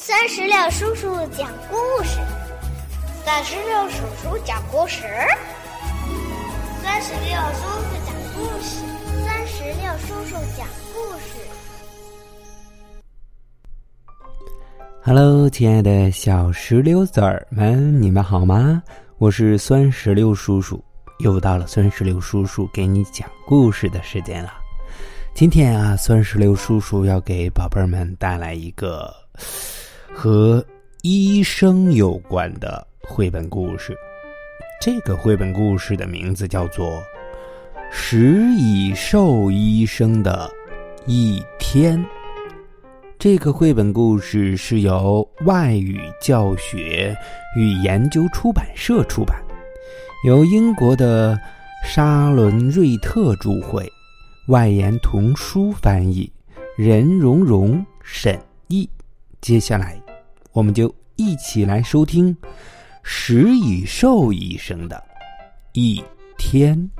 三十六叔叔讲故事，三十六叔叔讲故事，三十六叔叔讲故事，三十六叔叔讲故事。Hello，亲爱的小石榴籽儿们，你们好吗？我是酸石榴叔叔，又到了酸石榴叔叔给你讲故事的时间了。今天啊，酸石榴叔叔要给宝贝儿们带来一个。和医生有关的绘本故事，这个绘本故事的名字叫做《食蚁兽医生的一天》。这个绘本故事是由外语教学与研究出版社出版，由英国的沙伦瑞特著绘，外研童书翻译，任荣荣审译。接下来。我们就一起来收听食蚁兽医生的一天。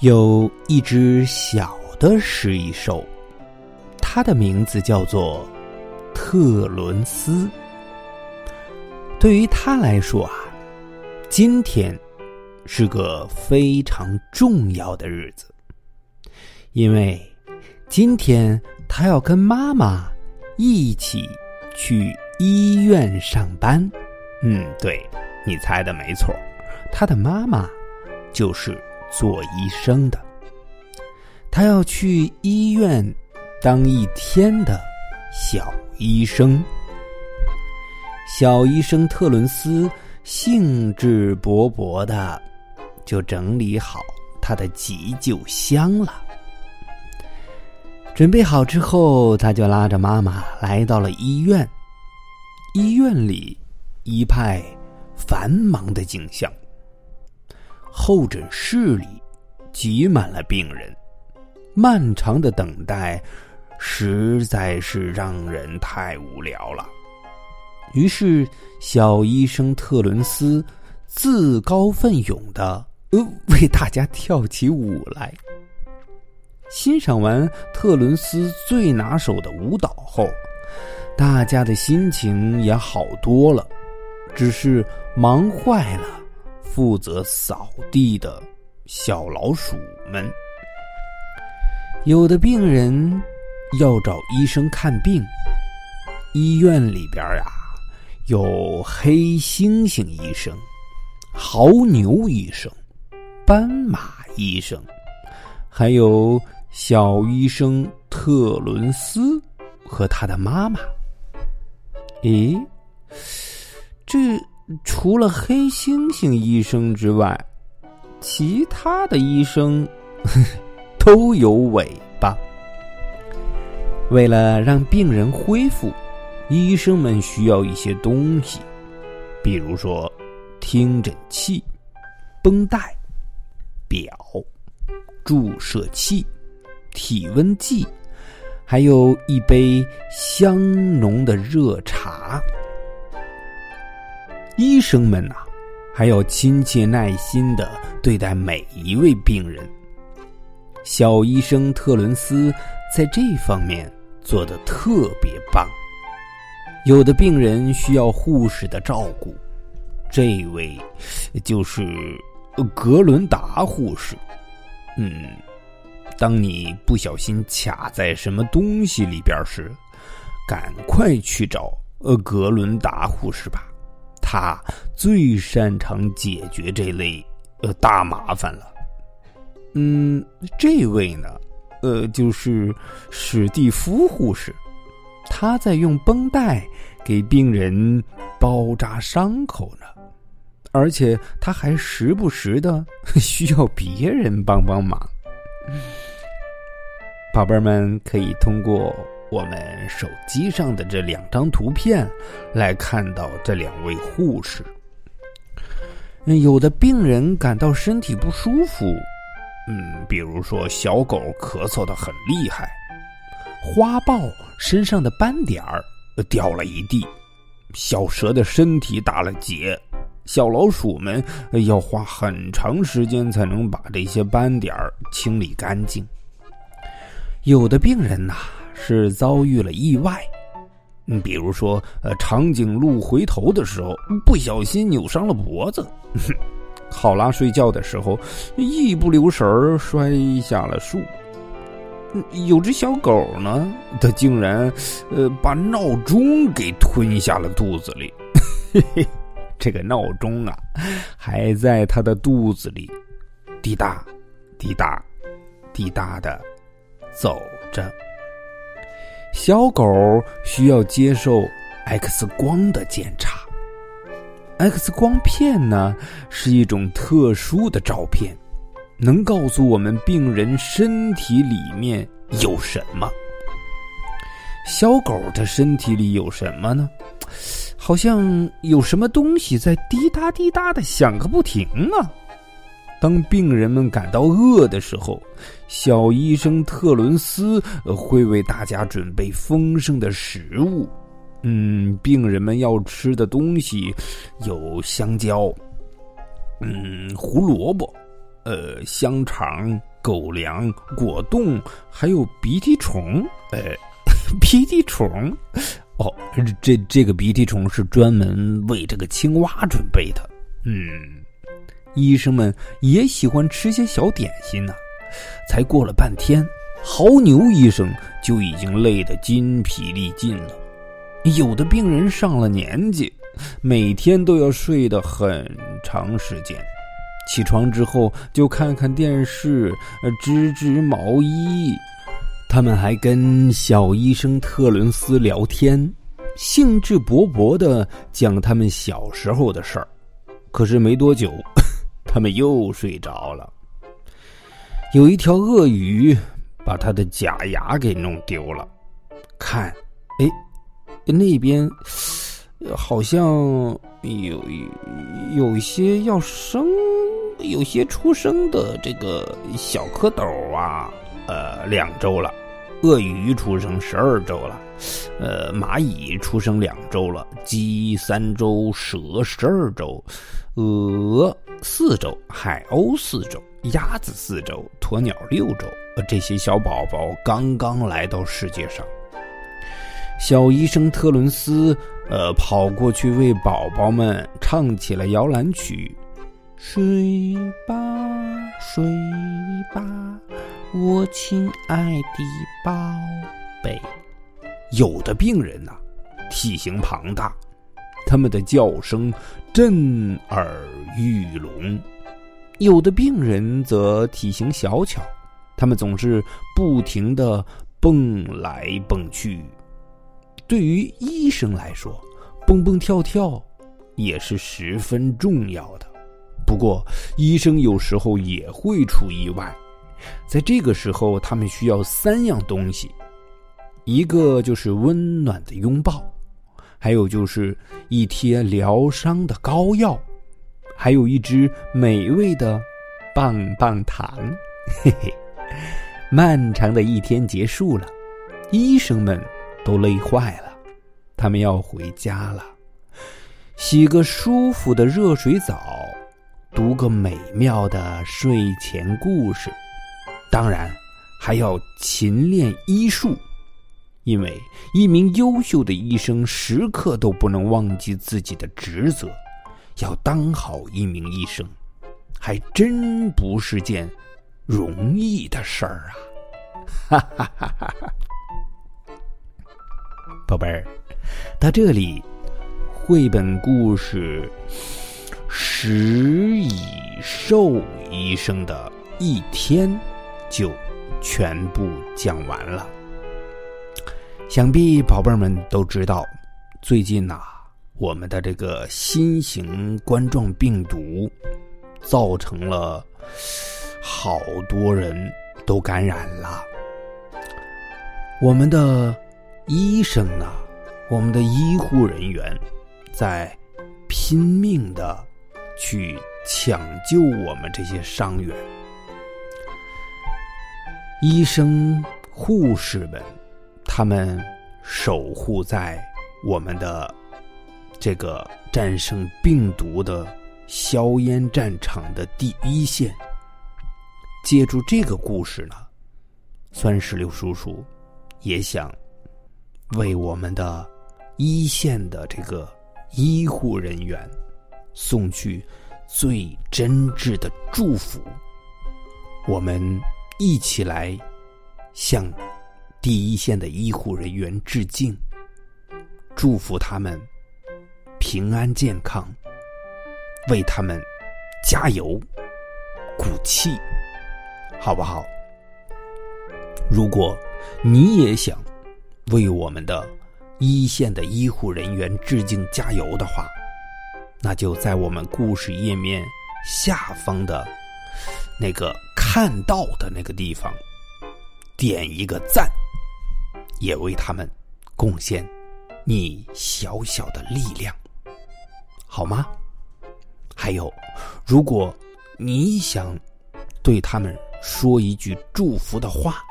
有一只小的食蚁兽，它的名字叫做特伦斯。对于他来说啊，今天是个非常重要的日子。因为今天他要跟妈妈一起去医院上班。嗯，对，你猜的没错，他的妈妈就是做医生的。他要去医院当一天的小医生。小医生特伦斯兴致勃勃的就整理好他的急救箱了。准备好之后，他就拉着妈妈来到了医院。医院里一派繁忙的景象，候诊室里挤满了病人，漫长的等待实在是让人太无聊了。于是，小医生特伦斯自告奋勇的呃为大家跳起舞来。欣赏完特伦斯最拿手的舞蹈后，大家的心情也好多了。只是忙坏了负责扫地的小老鼠们。有的病人要找医生看病，医院里边啊有黑猩猩医生、牦牛医生、斑马医生，还有。小医生特伦斯和他的妈妈。咦，这除了黑猩猩医生之外，其他的医生 都有尾巴。为了让病人恢复，医生们需要一些东西，比如说听诊器、绷带、表、注射器。体温计，还有一杯香浓的热茶。医生们呐，还要亲切耐心的对待每一位病人。小医生特伦斯在这方面做的特别棒。有的病人需要护士的照顾，这位就是格伦达护士。嗯。当你不小心卡在什么东西里边时，赶快去找呃格伦达护士吧，他最擅长解决这类呃大麻烦了。嗯，这位呢，呃，就是史蒂夫护士，他在用绷带给病人包扎伤口呢，而且他还时不时的 需要别人帮帮忙。宝贝儿们可以通过我们手机上的这两张图片来看到这两位护士。有的病人感到身体不舒服，嗯，比如说小狗咳嗽的很厉害，花豹身上的斑点儿掉了一地，小蛇的身体打了结，小老鼠们要花很长时间才能把这些斑点清理干净。有的病人呐是遭遇了意外，比如说呃长颈鹿回头的时候不小心扭伤了脖子，考拉睡觉的时候一不留神儿摔下了树。有只小狗呢，它竟然，呃，把闹钟给吞下了肚子里。嘿嘿，这个闹钟啊，还在它的肚子里，滴答，滴答，滴答的走着。小狗需要接受 X 光的检查。X 光片呢，是一种特殊的照片。能告诉我们病人身体里面有什么？小狗的身体里有什么呢？好像有什么东西在滴答滴答的响个不停啊！当病人们感到饿的时候，小医生特伦斯会为大家准备丰盛的食物。嗯，病人们要吃的东西有香蕉，嗯，胡萝卜。呃，香肠、狗粮、果冻，还有鼻涕虫。呃，鼻涕虫，哦，这这个鼻涕虫是专门为这个青蛙准备的。嗯，医生们也喜欢吃些小点心呢。才过了半天，牦牛医生就已经累得筋疲力尽了。有的病人上了年纪，每天都要睡得很长时间。起床之后就看看电视，织织毛衣。他们还跟小医生特伦斯聊天，兴致勃勃的讲他们小时候的事儿。可是没多久，他们又睡着了。有一条鳄鱼把它的假牙给弄丢了。看，哎，那边好像有有些要生。有些出生的这个小蝌蚪啊，呃，两周了；鳄鱼出生十二周了；呃，蚂蚁出生两周了；鸡三周，蛇十二周，鹅四周，海鸥四周，鸭子四周，鸵鸟六周。这些小宝宝刚刚来到世界上。小医生特伦斯，呃，跑过去为宝宝们唱起了摇篮曲。睡吧，睡吧，我亲爱的宝贝。有的病人呐，体型庞大，他们的叫声震耳欲聋；有的病人则体型小巧，他们总是不停的蹦来蹦去。对于医生来说，蹦蹦跳跳也是十分重要的。不过，医生有时候也会出意外，在这个时候，他们需要三样东西：一个就是温暖的拥抱，还有就是一贴疗伤的膏药，还有一支美味的棒棒糖。嘿嘿，漫长的一天结束了，医生们都累坏了，他们要回家了，洗个舒服的热水澡。读个美妙的睡前故事，当然还要勤练医术，因为一名优秀的医生时刻都不能忘记自己的职责。要当好一名医生，还真不是件容易的事儿啊！哈哈哈哈哈！宝贝儿，到这里，绘本故事。食蚁兽医生的一天就全部讲完了。想必宝贝儿们都知道，最近呐，我们的这个新型冠状病毒造成了好多人都感染了。我们的医生呢，我们的医护人员在拼命的。去抢救我们这些伤员，医生、护士们，他们守护在我们的这个战胜病毒的硝烟战场的第一线。借助这个故事呢，酸石榴叔叔也想为我们的一线的这个医护人员送去最真挚的祝福。我们一起来向第一线的医护人员致敬，祝福他们平安健康，为他们加油鼓气。好不好？如果你也想为我们的一线的医护人员致敬加油的话，那就在我们故事页面下方的那个看到的那个地方点一个赞，也为他们贡献你小小的力量，好吗？还有，如果你想对他们。说一句祝福的话，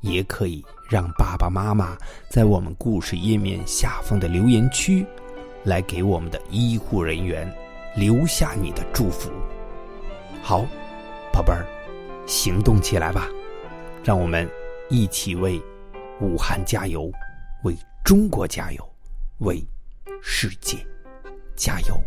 也可以让爸爸妈妈在我们故事页面下方的留言区，来给我们的医护人员留下你的祝福。好，宝贝儿，行动起来吧，让我们一起为武汉加油，为中国加油，为世界加油。